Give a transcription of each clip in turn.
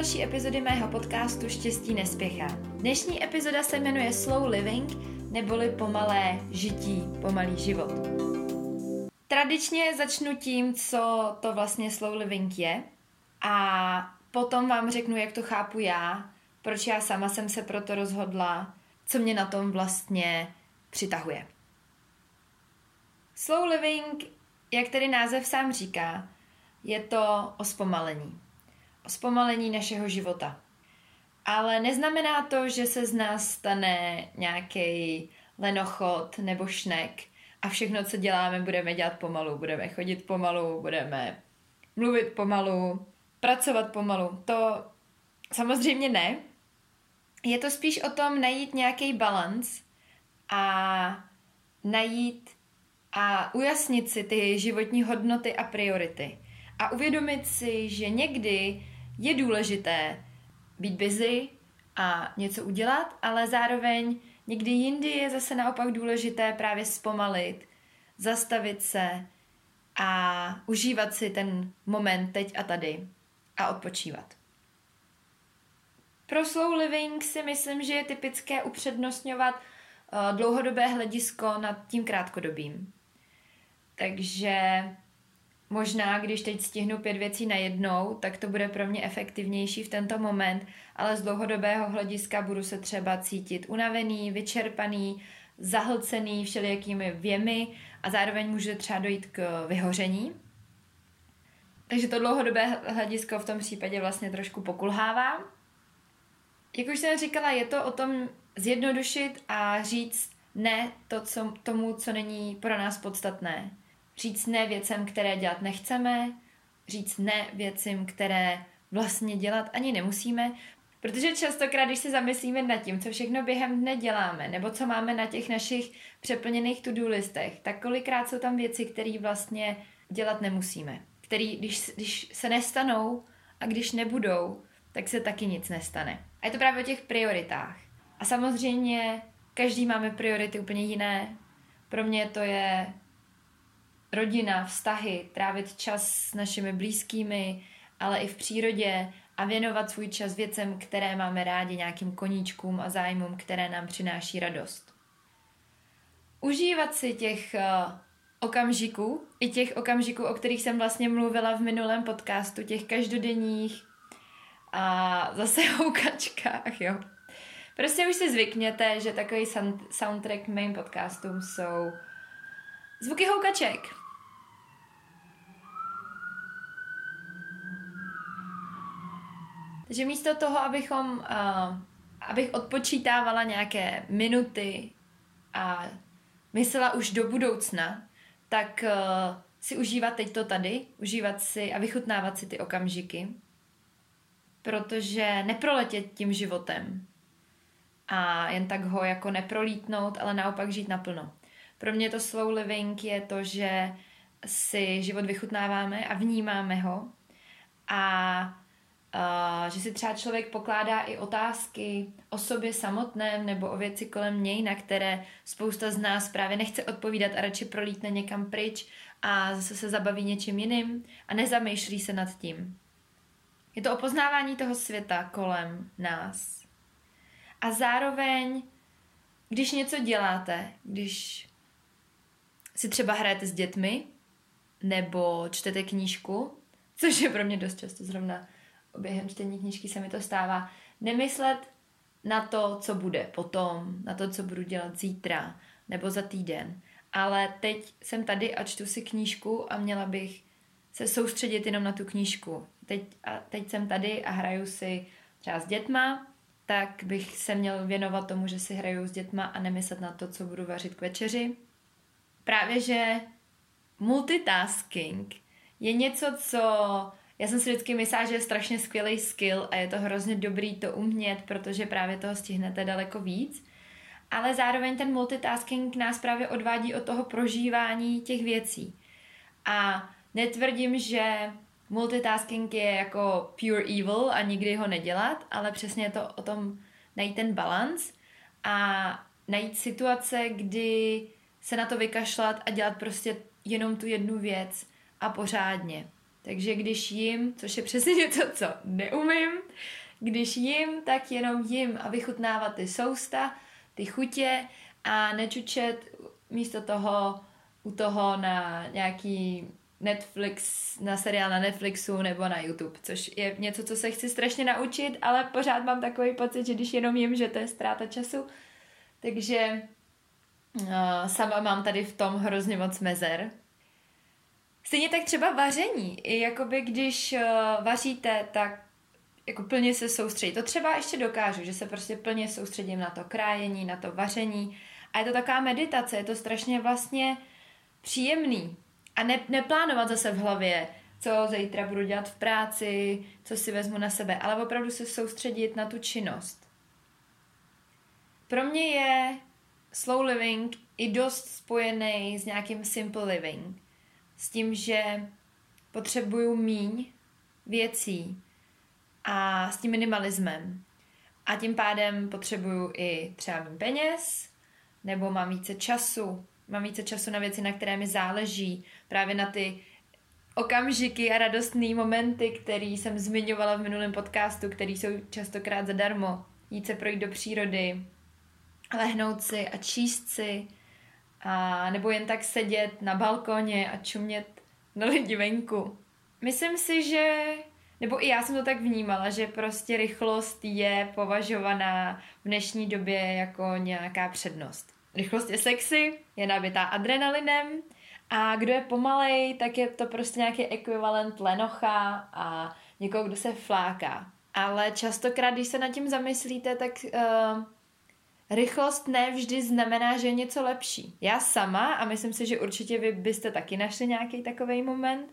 další epizody mého podcastu Štěstí nespěchá. Dnešní epizoda se jmenuje Slow Living, neboli pomalé žití, pomalý život. Tradičně začnu tím, co to vlastně slow living je a potom vám řeknu, jak to chápu já, proč já sama jsem se proto rozhodla, co mě na tom vlastně přitahuje. Slow living, jak tedy název sám říká, je to o zpomalení. Zpomalení našeho života. Ale neznamená to, že se z nás stane nějaký lenochod nebo šnek a všechno, co děláme, budeme dělat pomalu. Budeme chodit pomalu, budeme mluvit pomalu, pracovat pomalu. To samozřejmě ne. Je to spíš o tom najít nějaký balans a najít a ujasnit si ty životní hodnoty a priority. A uvědomit si, že někdy je důležité být busy a něco udělat, ale zároveň někdy jindy je zase naopak důležité právě zpomalit, zastavit se a užívat si ten moment teď a tady a odpočívat. Pro slow living si myslím, že je typické upřednostňovat uh, dlouhodobé hledisko nad tím krátkodobým. Takže možná, když teď stihnu pět věcí najednou, tak to bude pro mě efektivnější v tento moment, ale z dlouhodobého hlediska budu se třeba cítit unavený, vyčerpaný, zahlcený všelijakými věmi a zároveň může třeba dojít k vyhoření. Takže to dlouhodobé hledisko v tom případě vlastně trošku pokulhává. Jak už jsem říkala, je to o tom zjednodušit a říct ne to, co, tomu, co není pro nás podstatné říct ne věcem, které dělat nechceme, říct ne věcem, které vlastně dělat ani nemusíme, protože častokrát, když se zamyslíme nad tím, co všechno během dne děláme, nebo co máme na těch našich přeplněných to-do listech, tak kolikrát jsou tam věci, které vlastně dělat nemusíme. Který, když, když se nestanou a když nebudou, tak se taky nic nestane. A je to právě o těch prioritách. A samozřejmě každý máme priority úplně jiné. Pro mě to je rodina, vztahy, trávit čas s našimi blízkými, ale i v přírodě a věnovat svůj čas věcem, které máme rádi, nějakým koníčkům a zájmům, které nám přináší radost. Užívat si těch uh, okamžiků, i těch okamžiků, o kterých jsem vlastně mluvila v minulém podcastu, těch každodenních a zase houkačkách, jo. Prostě už si zvykněte, že takový soundtrack mým podcastům jsou zvuky houkaček. Takže místo toho, abychom, uh, abych odpočítávala nějaké minuty a myslela už do budoucna, tak uh, si užívat teď to tady, užívat si a vychutnávat si ty okamžiky, protože neproletět tím životem a jen tak ho jako neprolítnout, ale naopak žít naplno. Pro mě to slow living je to, že si život vychutnáváme a vnímáme ho a Uh, že si třeba člověk pokládá i otázky o sobě samotném nebo o věci kolem něj, na které spousta z nás právě nechce odpovídat a radši prolítne někam pryč a zase se zabaví něčím jiným a nezamýšlí se nad tím. Je to o poznávání toho světa kolem nás. A zároveň, když něco děláte, když si třeba hrajete s dětmi nebo čtete knížku, což je pro mě dost často zrovna během čtení knížky se mi to stává, nemyslet na to, co bude potom, na to, co budu dělat zítra nebo za týden. Ale teď jsem tady a čtu si knížku a měla bych se soustředit jenom na tu knížku. Teď, a teď jsem tady a hraju si třeba s dětma, tak bych se měl věnovat tomu, že si hraju s dětma a nemyslet na to, co budu vařit k večeři. Právě, že multitasking je něco, co já jsem si vždycky myslela, že je strašně skvělý skill a je to hrozně dobrý to umět, protože právě toho stihnete daleko víc. Ale zároveň ten multitasking nás právě odvádí od toho prožívání těch věcí. A netvrdím, že multitasking je jako pure evil a nikdy ho nedělat, ale přesně je to o tom najít ten balans a najít situace, kdy se na to vykašlat a dělat prostě jenom tu jednu věc a pořádně. Takže když jim, což je přesně něco, co neumím, když jim, tak jenom jim a vychutnávat ty sousta, ty chutě a nečučet místo toho u toho na nějaký Netflix, na seriál na Netflixu nebo na YouTube, což je něco, co se chci strašně naučit, ale pořád mám takový pocit, že když jenom jim, že to je ztráta času. Takže uh, sama mám tady v tom hrozně moc mezer. Stejně tak třeba vaření. Jakoby když uh, vaříte, tak jako plně se soustředit. To třeba ještě dokážu, že se prostě plně soustředím na to krájení, na to vaření. A je to taková meditace, je to strašně vlastně příjemný. A ne, neplánovat zase v hlavě, co zítra budu dělat v práci, co si vezmu na sebe, ale opravdu se soustředit na tu činnost. Pro mě je slow living i dost spojený s nějakým simple living. S tím, že potřebuju míň věcí a s tím minimalismem. A tím pádem potřebuju i třeba méně peněz, nebo mám více času, mám více času na věci, na které mi záleží, právě na ty okamžiky a radostné momenty, které jsem zmiňovala v minulém podcastu, které jsou častokrát zadarmo. Jít se projít do přírody, lehnout si a číst si, a nebo jen tak sedět na balkoně a čumět na lidi venku. Myslím si, že, nebo i já jsem to tak vnímala, že prostě rychlost je považovaná v dnešní době jako nějaká přednost. Rychlost je sexy, je nabitá adrenalinem a kdo je pomalej, tak je to prostě nějaký ekvivalent lenocha a někoho, kdo se fláká. Ale častokrát, když se nad tím zamyslíte, tak uh, rychlost ne vždy znamená, že je něco lepší. Já sama, a myslím si, že určitě vy byste taky našli nějaký takový moment,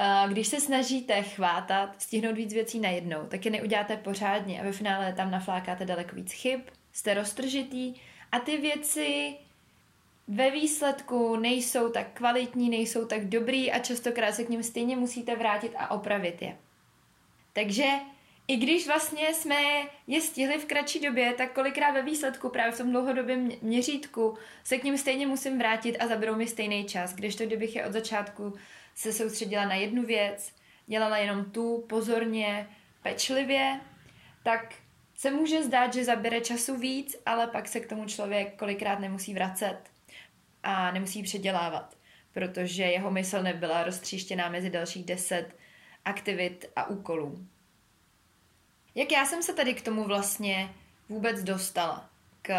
uh, když se snažíte chvátat, stihnout víc věcí najednou, tak je neuděláte pořádně a ve finále tam naflákáte daleko víc chyb, jste roztržitý a ty věci ve výsledku nejsou tak kvalitní, nejsou tak dobrý a častokrát se k ním stejně musíte vrátit a opravit je. Takže i když vlastně jsme je stihli v kratší době, tak kolikrát ve výsledku právě v tom dlouhodobém měřítku se k ním stejně musím vrátit a zaberou mi stejný čas, když to kdybych je od začátku se soustředila na jednu věc, dělala jenom tu pozorně, pečlivě, tak se může zdát, že zabere času víc, ale pak se k tomu člověk kolikrát nemusí vracet a nemusí předělávat, protože jeho mysl nebyla roztříštěná mezi dalších deset aktivit a úkolů. Jak já jsem se tady k tomu vlastně vůbec dostala, k,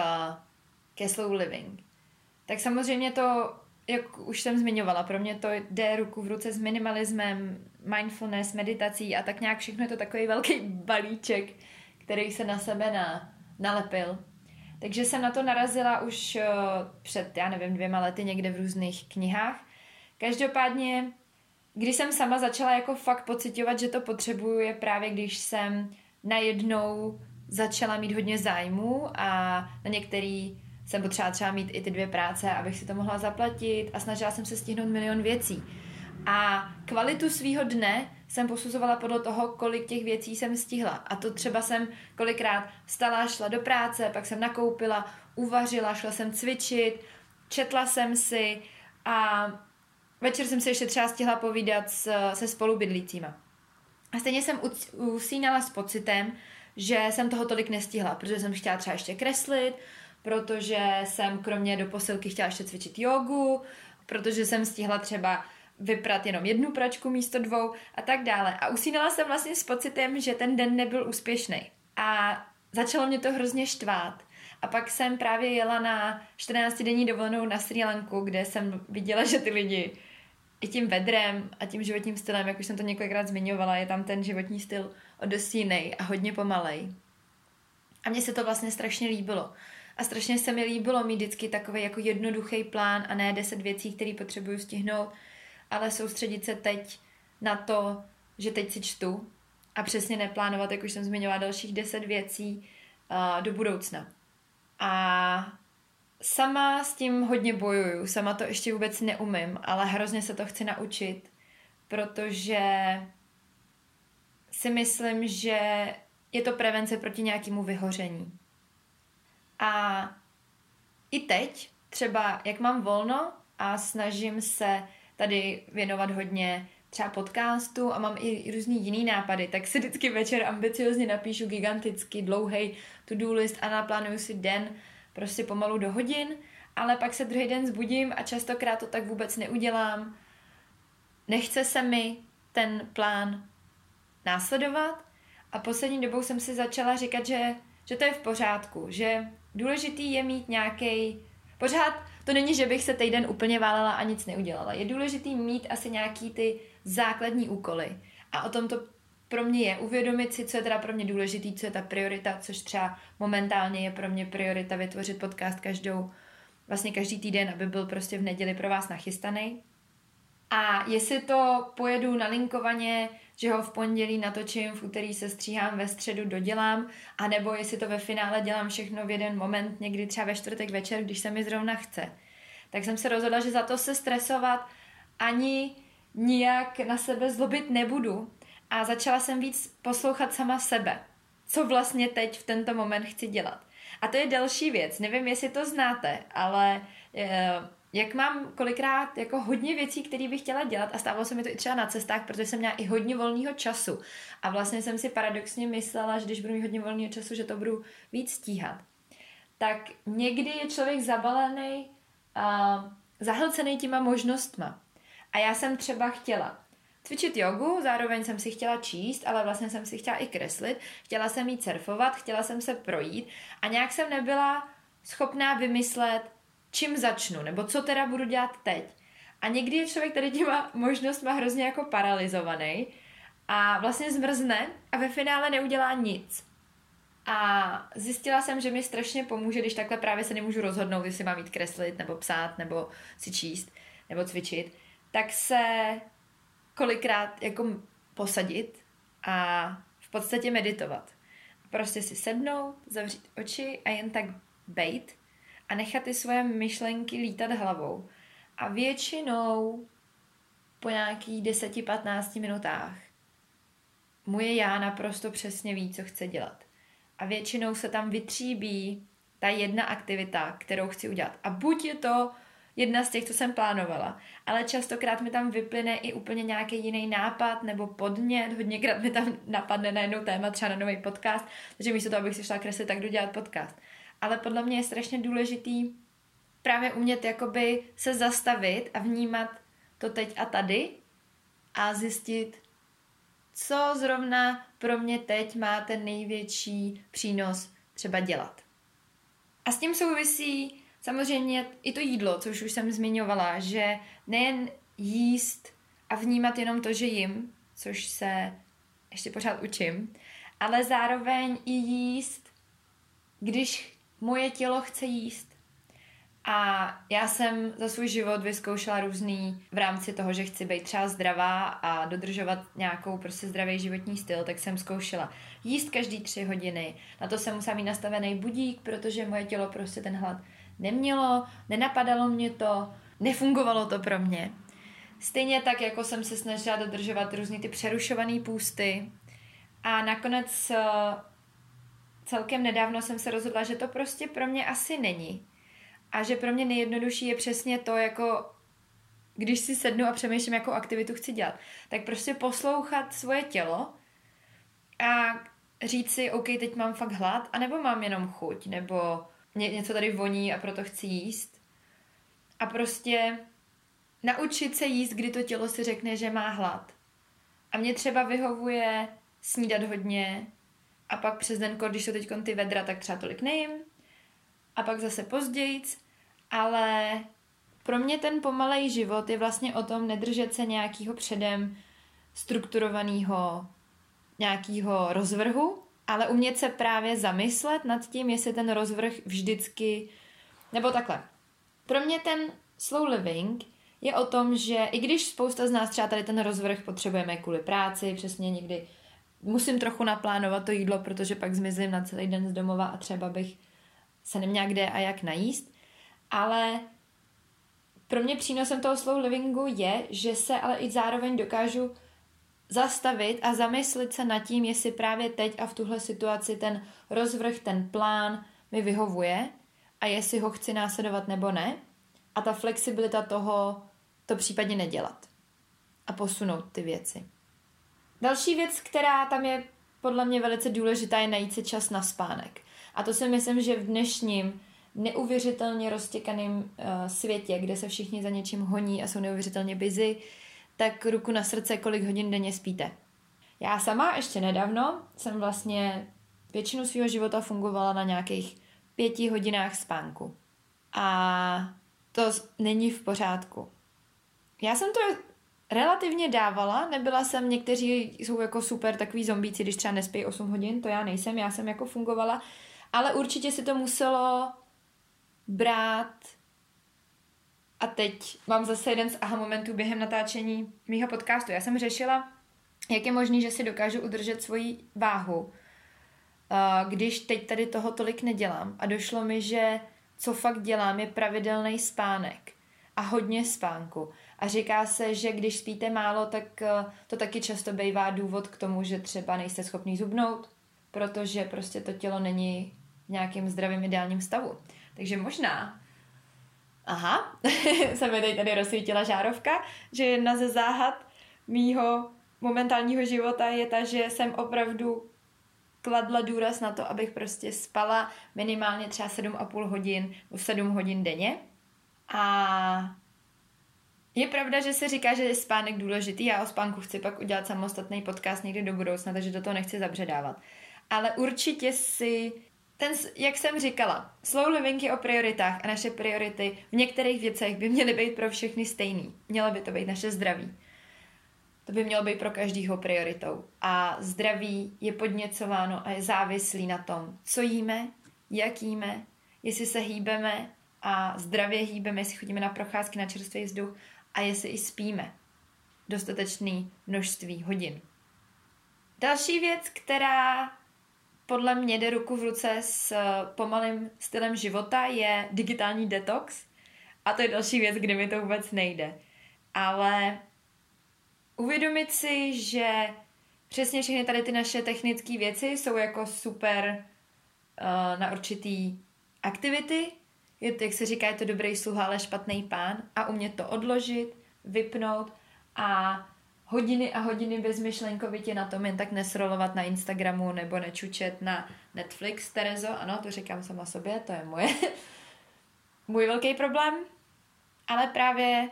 ke slow living? Tak samozřejmě to, jak už jsem zmiňovala, pro mě to jde ruku v ruce s minimalismem, mindfulness, meditací a tak nějak všechno je to takový velký balíček, který se na sebe na, nalepil. Takže jsem na to narazila už uh, před, já nevím, dvěma lety někde v různých knihách. Každopádně, když jsem sama začala jako fakt pocitovat, že to potřebuju, je právě když jsem najednou začala mít hodně zájmu a na některý jsem potřeba třeba mít i ty dvě práce, abych si to mohla zaplatit a snažila jsem se stihnout milion věcí. A kvalitu svýho dne jsem posuzovala podle toho, kolik těch věcí jsem stihla. A to třeba jsem kolikrát stala, šla do práce, pak jsem nakoupila, uvařila, šla jsem cvičit, četla jsem si a večer jsem se ještě třeba stihla povídat se spolubydlícíma. A stejně jsem usínala s pocitem, že jsem toho tolik nestihla, protože jsem chtěla třeba ještě kreslit, protože jsem kromě do posilky chtěla ještě cvičit jogu, protože jsem stihla třeba vyprat jenom jednu pračku místo dvou a tak dále. A usínala jsem vlastně s pocitem, že ten den nebyl úspěšný. A začalo mě to hrozně štvát. A pak jsem právě jela na 14-denní dovolenou na Sri Lanku, kde jsem viděla, že ty lidi i tím vedrem a tím životním stylem, jak už jsem to několikrát zmiňovala, je tam ten životní styl o dost jiný a hodně pomalej. A mně se to vlastně strašně líbilo. A strašně se mi líbilo mít vždycky takový jako jednoduchý plán a ne deset věcí, které potřebuju stihnout, ale soustředit se teď na to, že teď si čtu a přesně neplánovat, jak už jsem zmiňovala, dalších deset věcí uh, do budoucna. A sama s tím hodně bojuju, sama to ještě vůbec neumím, ale hrozně se to chci naučit, protože si myslím, že je to prevence proti nějakému vyhoření. A i teď, třeba jak mám volno a snažím se tady věnovat hodně třeba podcastu a mám i různý jiný nápady, tak si vždycky večer ambiciozně napíšu giganticky dlouhý to-do list a naplánuju si den prostě pomalu do hodin, ale pak se druhý den zbudím a častokrát to tak vůbec neudělám. Nechce se mi ten plán následovat a poslední dobou jsem si začala říkat, že, že to je v pořádku, že důležitý je mít nějaký Pořád to není, že bych se týden úplně válela a nic neudělala. Je důležitý mít asi nějaký ty základní úkoly. A o tom to pro mě je uvědomit si, co je teda pro mě důležitý, co je ta priorita, což třeba momentálně je pro mě priorita vytvořit podcast každou, vlastně každý týden, aby byl prostě v neděli pro vás nachystaný. A jestli to pojedu nalinkovaně, že ho v pondělí natočím, v úterý se stříhám, ve středu dodělám, anebo jestli to ve finále dělám všechno v jeden moment, někdy třeba ve čtvrtek večer, když se mi zrovna chce. Tak jsem se rozhodla, že za to se stresovat ani nijak na sebe zlobit nebudu. A začala jsem víc poslouchat sama sebe. Co vlastně teď v tento moment chci dělat. A to je další věc. Nevím, jestli to znáte, ale e, jak mám kolikrát jako hodně věcí, které bych chtěla dělat a stávalo se mi to i třeba na cestách, protože jsem měla i hodně volného času. A vlastně jsem si paradoxně myslela, že když budu mít hodně volného času, že to budu víc stíhat. Tak někdy je člověk zabalený, uh, zahlcený těma možnostma. A já jsem třeba chtěla cvičit jogu, zároveň jsem si chtěla číst, ale vlastně jsem si chtěla i kreslit, chtěla jsem jít surfovat, chtěla jsem se projít a nějak jsem nebyla schopná vymyslet, čím začnu, nebo co teda budu dělat teď. A někdy je člověk tady těma možnostma hrozně jako paralizovaný a vlastně zmrzne a ve finále neudělá nic. A zjistila jsem, že mi strašně pomůže, když takhle právě se nemůžu rozhodnout, jestli mám jít kreslit, nebo psát, nebo si číst, nebo cvičit, tak se kolikrát jako posadit a v podstatě meditovat. Prostě si sednout, zavřít oči a jen tak bejt a nechat ty svoje myšlenky lítat hlavou. A většinou po nějakých 10-15 minutách moje já naprosto přesně ví, co chce dělat. A většinou se tam vytříbí ta jedna aktivita, kterou chci udělat. A buď je to jedna z těch, co jsem plánovala, ale častokrát mi tam vyplyne i úplně nějaký jiný nápad nebo podnět, hodněkrát mi tam napadne na jednou téma, třeba na nový podcast, takže místo toho, abych si šla kreslit, tak jdu dělat podcast. Ale podle mě je strašně důležitý právě umět jakoby se zastavit a vnímat to teď a tady a zjistit, co zrovna pro mě teď má ten největší přínos třeba dělat. A s tím souvisí samozřejmě i to jídlo, což už jsem zmiňovala, že nejen jíst a vnímat jenom to, že jim, což se ještě pořád učím, ale zároveň i jíst, když moje tělo chce jíst. A já jsem za svůj život vyzkoušela různý v rámci toho, že chci být třeba zdravá a dodržovat nějakou prostě zdravý životní styl, tak jsem zkoušela jíst každý tři hodiny. Na to jsem musela mít nastavený budík, protože moje tělo prostě ten hlad nemělo, nenapadalo mě to, nefungovalo to pro mě. Stejně tak, jako jsem se snažila dodržovat různý ty přerušované půsty. A nakonec celkem nedávno jsem se rozhodla, že to prostě pro mě asi není. A že pro mě nejjednodušší je přesně to, jako když si sednu a přemýšlím, jakou aktivitu chci dělat, tak prostě poslouchat svoje tělo a říct si, OK, teď mám fakt hlad, anebo mám jenom chuť, nebo ně, něco tady voní a proto chci jíst. A prostě naučit se jíst, kdy to tělo si řekne, že má hlad. A mě třeba vyhovuje snídat hodně, a pak přes den, když jsou teď ty vedra, tak třeba tolik nejím a pak zase později, ale pro mě ten pomalej život je vlastně o tom nedržet se nějakého předem strukturovaného nějakého rozvrhu, ale umět se právě zamyslet nad tím, jestli ten rozvrh vždycky, nebo takhle. Pro mě ten slow living je o tom, že i když spousta z nás třeba tady ten rozvrh potřebujeme kvůli práci, přesně někdy musím trochu naplánovat to jídlo, protože pak zmizím na celý den z domova a třeba bych se neměla kde a jak najíst. Ale pro mě přínosem toho slow livingu je, že se ale i zároveň dokážu zastavit a zamyslit se nad tím, jestli právě teď a v tuhle situaci ten rozvrh, ten plán mi vyhovuje a jestli ho chci následovat nebo ne. A ta flexibilita toho to případně nedělat. a posunout ty věci. Další věc, která tam je podle mě velice důležitá, je najít si čas na spánek. A to si myslím, že v dnešním neuvěřitelně roztěkaném uh, světě, kde se všichni za něčím honí a jsou neuvěřitelně busy, tak ruku na srdce, kolik hodin denně spíte. Já sama ještě nedávno jsem vlastně většinu svého života fungovala na nějakých pěti hodinách spánku. A to není v pořádku. Já jsem to relativně dávala, nebyla jsem, někteří jsou jako super takový zombíci, když třeba nespí 8 hodin, to já nejsem, já jsem jako fungovala, ale určitě si to muselo brát a teď mám zase jeden z aha momentů během natáčení mýho podcastu. Já jsem řešila, jak je možné, že si dokážu udržet svoji váhu, když teď tady toho tolik nedělám. A došlo mi, že co fakt dělám, je pravidelný spánek a hodně spánku. A říká se, že když spíte málo, tak eh, to taky často bývá důvod k tomu, že třeba nejste schopný zubnout, protože prostě to tělo není v nějakým zdravým ideálním stavu. Takže možná, aha, se mi tady, tady rozsvítila žárovka, že jedna ze záhad mýho momentálního života je ta, že jsem opravdu kladla důraz na to, abych prostě spala minimálně třeba 7,5 hodin nebo 7 hodin denně. A je pravda, že se říká, že je spánek důležitý. Já o spánku chci pak udělat samostatný podcast někdy do budoucna, takže do toho nechci zabředávat. Ale určitě si ten, jak jsem říkala, slow living je o prioritách a naše priority v některých věcech by měly být pro všechny stejný. Mělo by to být naše zdraví. To by mělo být pro každýho prioritou. A zdraví je podněcováno a je závislý na tom, co jíme, jak jíme, jestli se hýbeme a zdravě hýbeme, jestli chodíme na procházky na čerstvý vzduch a jestli i spíme dostatečné množství hodin. Další věc, která podle mě jde ruku v ruce s pomalým stylem života, je digitální detox. A to je další věc, kde mi to vůbec nejde. Ale uvědomit si, že přesně všechny tady ty naše technické věci jsou jako super uh, na určitý aktivity. Je to, jak se říká, je to dobrý sluha, ale špatný pán. A umět to odložit, vypnout a hodiny a hodiny bezmyšlenkovitě na tom jen tak nesrolovat na Instagramu nebo nečučet na Netflix, Terezo. Ano, to říkám sama sobě, to je moje, můj velký problém. Ale právě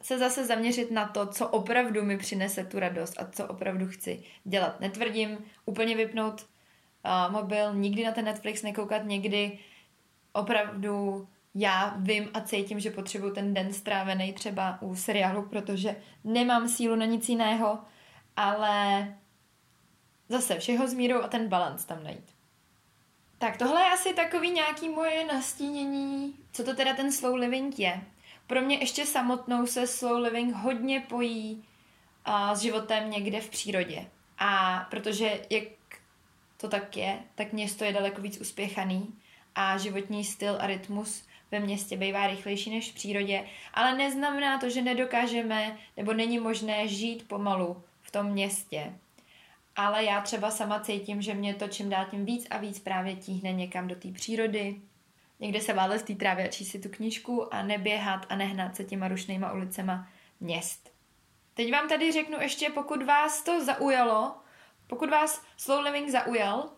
se zase zaměřit na to, co opravdu mi přinese tu radost a co opravdu chci dělat. Netvrdím úplně vypnout uh, mobil, nikdy na ten Netflix nekoukat, někdy opravdu já vím a cítím, že potřebuji ten den strávený třeba u seriálu, protože nemám sílu na nic jiného, ale zase všeho s mírou a ten balans tam najít. Tak tohle je asi takový nějaký moje nastínění, co to teda ten slow living je. Pro mě ještě samotnou se slow living hodně pojí a, s životem někde v přírodě. A protože jak to tak je, tak město je daleko víc uspěchaný a životní styl a rytmus ve městě bývá rychlejší než v přírodě, ale neznamená to, že nedokážeme nebo není možné žít pomalu v tom městě. Ale já třeba sama cítím, že mě to čím dál tím víc a víc právě tíhne někam do té přírody, někde se válet z té trávy a číst si tu knížku a neběhat a nehnat se těma rušnýma ulicema měst. Teď vám tady řeknu ještě, pokud vás to zaujalo, pokud vás slow living zaujal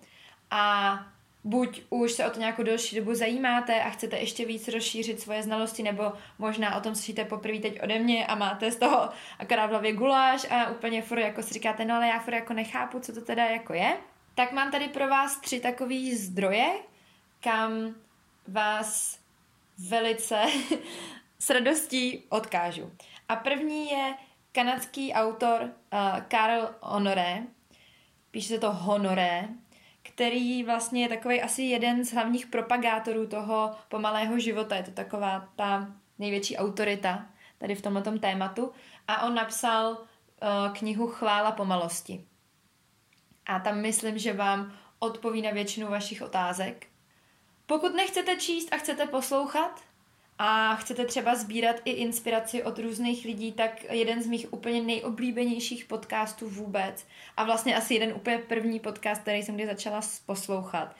a buď už se o to nějakou delší dobu zajímáte a chcete ještě víc rozšířit svoje znalosti, nebo možná o tom slyšíte poprvé teď ode mě a máte z toho akorát v hlavě guláš a úplně furt jako si říkáte, no ale já furt jako nechápu, co to teda jako je, tak mám tady pro vás tři takové zdroje, kam vás velice s radostí odkážu. A první je kanadský autor uh, Karl Honoré, píše se to Honoré, který vlastně je takový asi jeden z hlavních propagátorů toho pomalého života. Je to taková ta největší autorita tady v tomto tématu. A on napsal uh, knihu Chvála pomalosti. A tam myslím, že vám odpoví na většinu vašich otázek. Pokud nechcete číst a chcete poslouchat a chcete třeba sbírat i inspiraci od různých lidí, tak jeden z mých úplně nejoblíbenějších podcastů vůbec a vlastně asi jeden úplně první podcast, který jsem kdy začala poslouchat,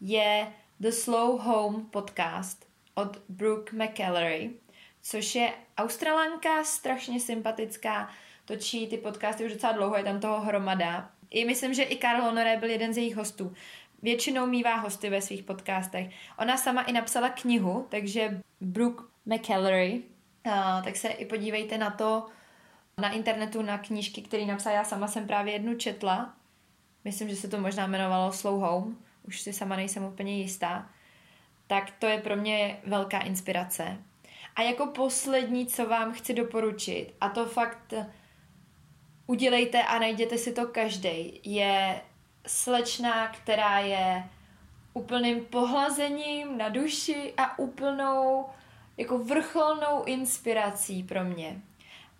je The Slow Home podcast od Brooke McEllery, což je Australanka, strašně sympatická, točí ty podcasty už docela dlouho, je tam toho hromada. I myslím, že i Karl Honoré byl jeden z jejich hostů. Většinou mývá hosty ve svých podcastech. Ona sama i napsala knihu, takže Brooke McCallery, a, tak se i podívejte na to na internetu, na knížky, které napsala. Já sama jsem právě jednu četla. Myslím, že se to možná jmenovalo Slow Home. Už si sama nejsem úplně jistá. Tak to je pro mě velká inspirace. A jako poslední, co vám chci doporučit, a to fakt udělejte a najděte si to každý, je slečna, která je úplným pohlazením na duši a úplnou jako vrcholnou inspirací pro mě.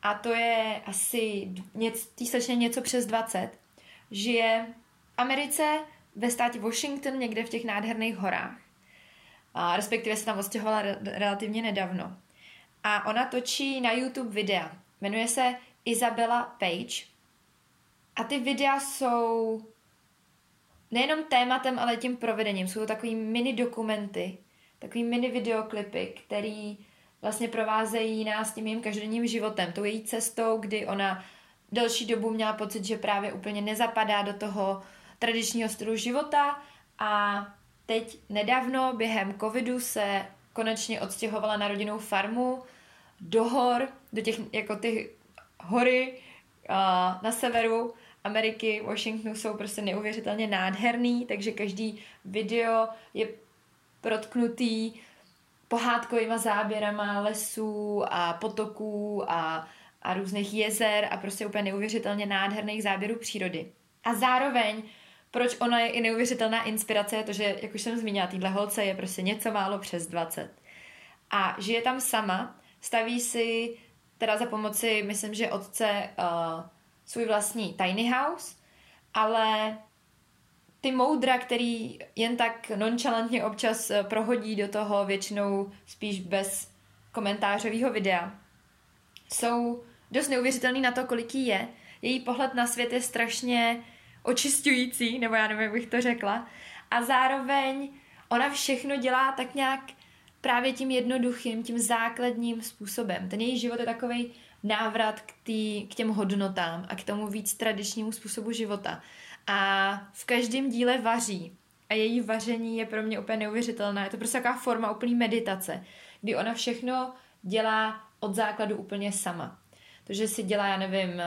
A to je asi něco, tý slečně něco přes 20. Žije v Americe, ve státě Washington, někde v těch nádherných horách. A respektive se tam odstěhovala re- relativně nedávno. A ona točí na YouTube videa. Jmenuje se Isabella Page. A ty videa jsou nejenom tématem, ale tím provedením. Jsou to takový mini dokumenty, takový mini videoklipy, který vlastně provázejí nás tím jejím každodenním životem, tou její cestou, kdy ona delší dobu měla pocit, že právě úplně nezapadá do toho tradičního stylu života a teď nedávno během covidu se konečně odstěhovala na rodinnou farmu do hor, do těch jako ty hory uh, na severu Ameriky, Washingtonu jsou prostě neuvěřitelně nádherný, takže každý video je protknutý pohádkovýma záběrama lesů a potoků a, a různých jezer a prostě úplně neuvěřitelně nádherných záběrů přírody. A zároveň, proč ona je i neuvěřitelná inspirace, je to, že, jak už jsem zmínila, týhle holce je prostě něco málo přes 20. A žije tam sama, staví si teda za pomoci, myslím, že otce uh, svůj vlastní tiny house, ale ty moudra, který jen tak nonchalantně občas eh, prohodí do toho většinou spíš bez komentářového videa, jsou dost neuvěřitelný na to, kolik jí je. Její pohled na svět je strašně očistující, nebo já nevím, jak bych to řekla. A zároveň ona všechno dělá tak nějak právě tím jednoduchým, tím základním způsobem. Ten její život je takový návrat k, tý, k těm hodnotám a k tomu víc tradičnímu způsobu života a v každém díle vaří. A její vaření je pro mě úplně neuvěřitelné. Je to prostě taková forma úplný meditace, kdy ona všechno dělá od základu úplně sama. To, že si dělá, já nevím, eh,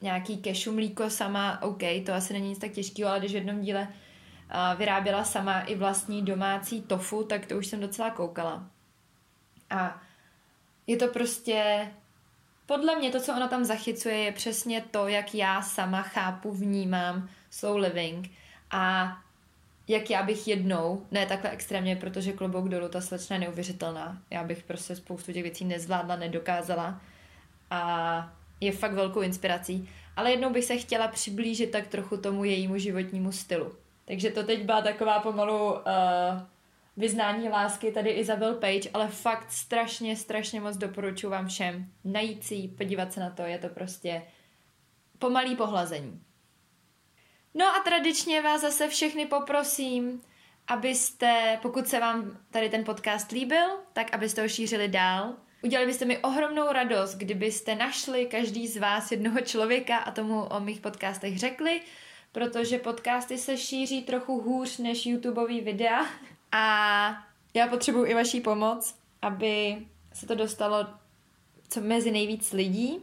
nějaký kešu mlíko sama, OK, to asi není nic tak těžkého, ale když v jednom díle eh, vyráběla sama i vlastní domácí tofu, tak to už jsem docela koukala. A je to prostě podle mě to, co ona tam zachycuje, je přesně to, jak já sama chápu, vnímám slow living a jak já bych jednou, ne takhle extrémně, protože klobouk dolů, ta slečna je neuvěřitelná. Já bych prostě spoustu těch věcí nezvládla, nedokázala a je fakt velkou inspirací. Ale jednou bych se chtěla přiblížit tak trochu tomu jejímu životnímu stylu. Takže to teď byla taková pomalu uh, vyznání lásky tady Isabel Page, ale fakt strašně, strašně moc doporučuji vám všem najít si podívat se na to, je to prostě pomalý pohlazení. No a tradičně vás zase všechny poprosím, abyste, pokud se vám tady ten podcast líbil, tak abyste ho šířili dál. Udělali byste mi ohromnou radost, kdybyste našli každý z vás jednoho člověka a tomu o mých podcastech řekli, protože podcasty se šíří trochu hůř než YouTubeový videa, a já potřebuji i vaší pomoc, aby se to dostalo co mezi nejvíc lidí.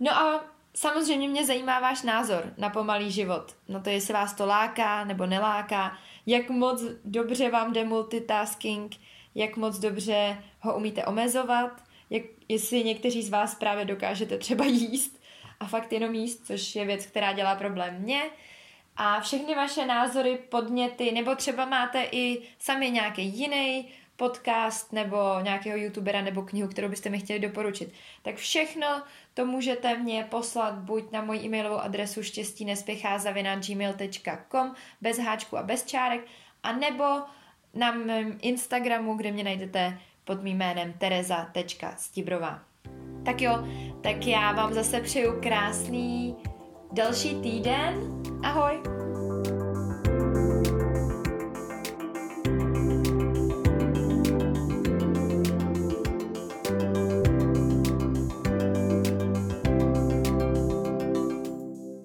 No a samozřejmě mě zajímá váš názor na pomalý život. No to jestli vás to láká nebo neláká, jak moc dobře vám jde multitasking, jak moc dobře ho umíte omezovat, jak, jestli někteří z vás právě dokážete třeba jíst a fakt jenom jíst, což je věc, která dělá problém mně, a všechny vaše názory, podněty, nebo třeba máte i sami nějaký jiný podcast nebo nějakého youtubera nebo knihu, kterou byste mi chtěli doporučit. Tak všechno to můžete mě poslat buď na moji e-mailovou adresu štěstí gmail.com bez háčku a bez čárek, a nebo na mém Instagramu, kde mě najdete pod mým jménem tereza.stibrová. Tak jo, tak já vám zase přeju krásný další týden. Ahoj!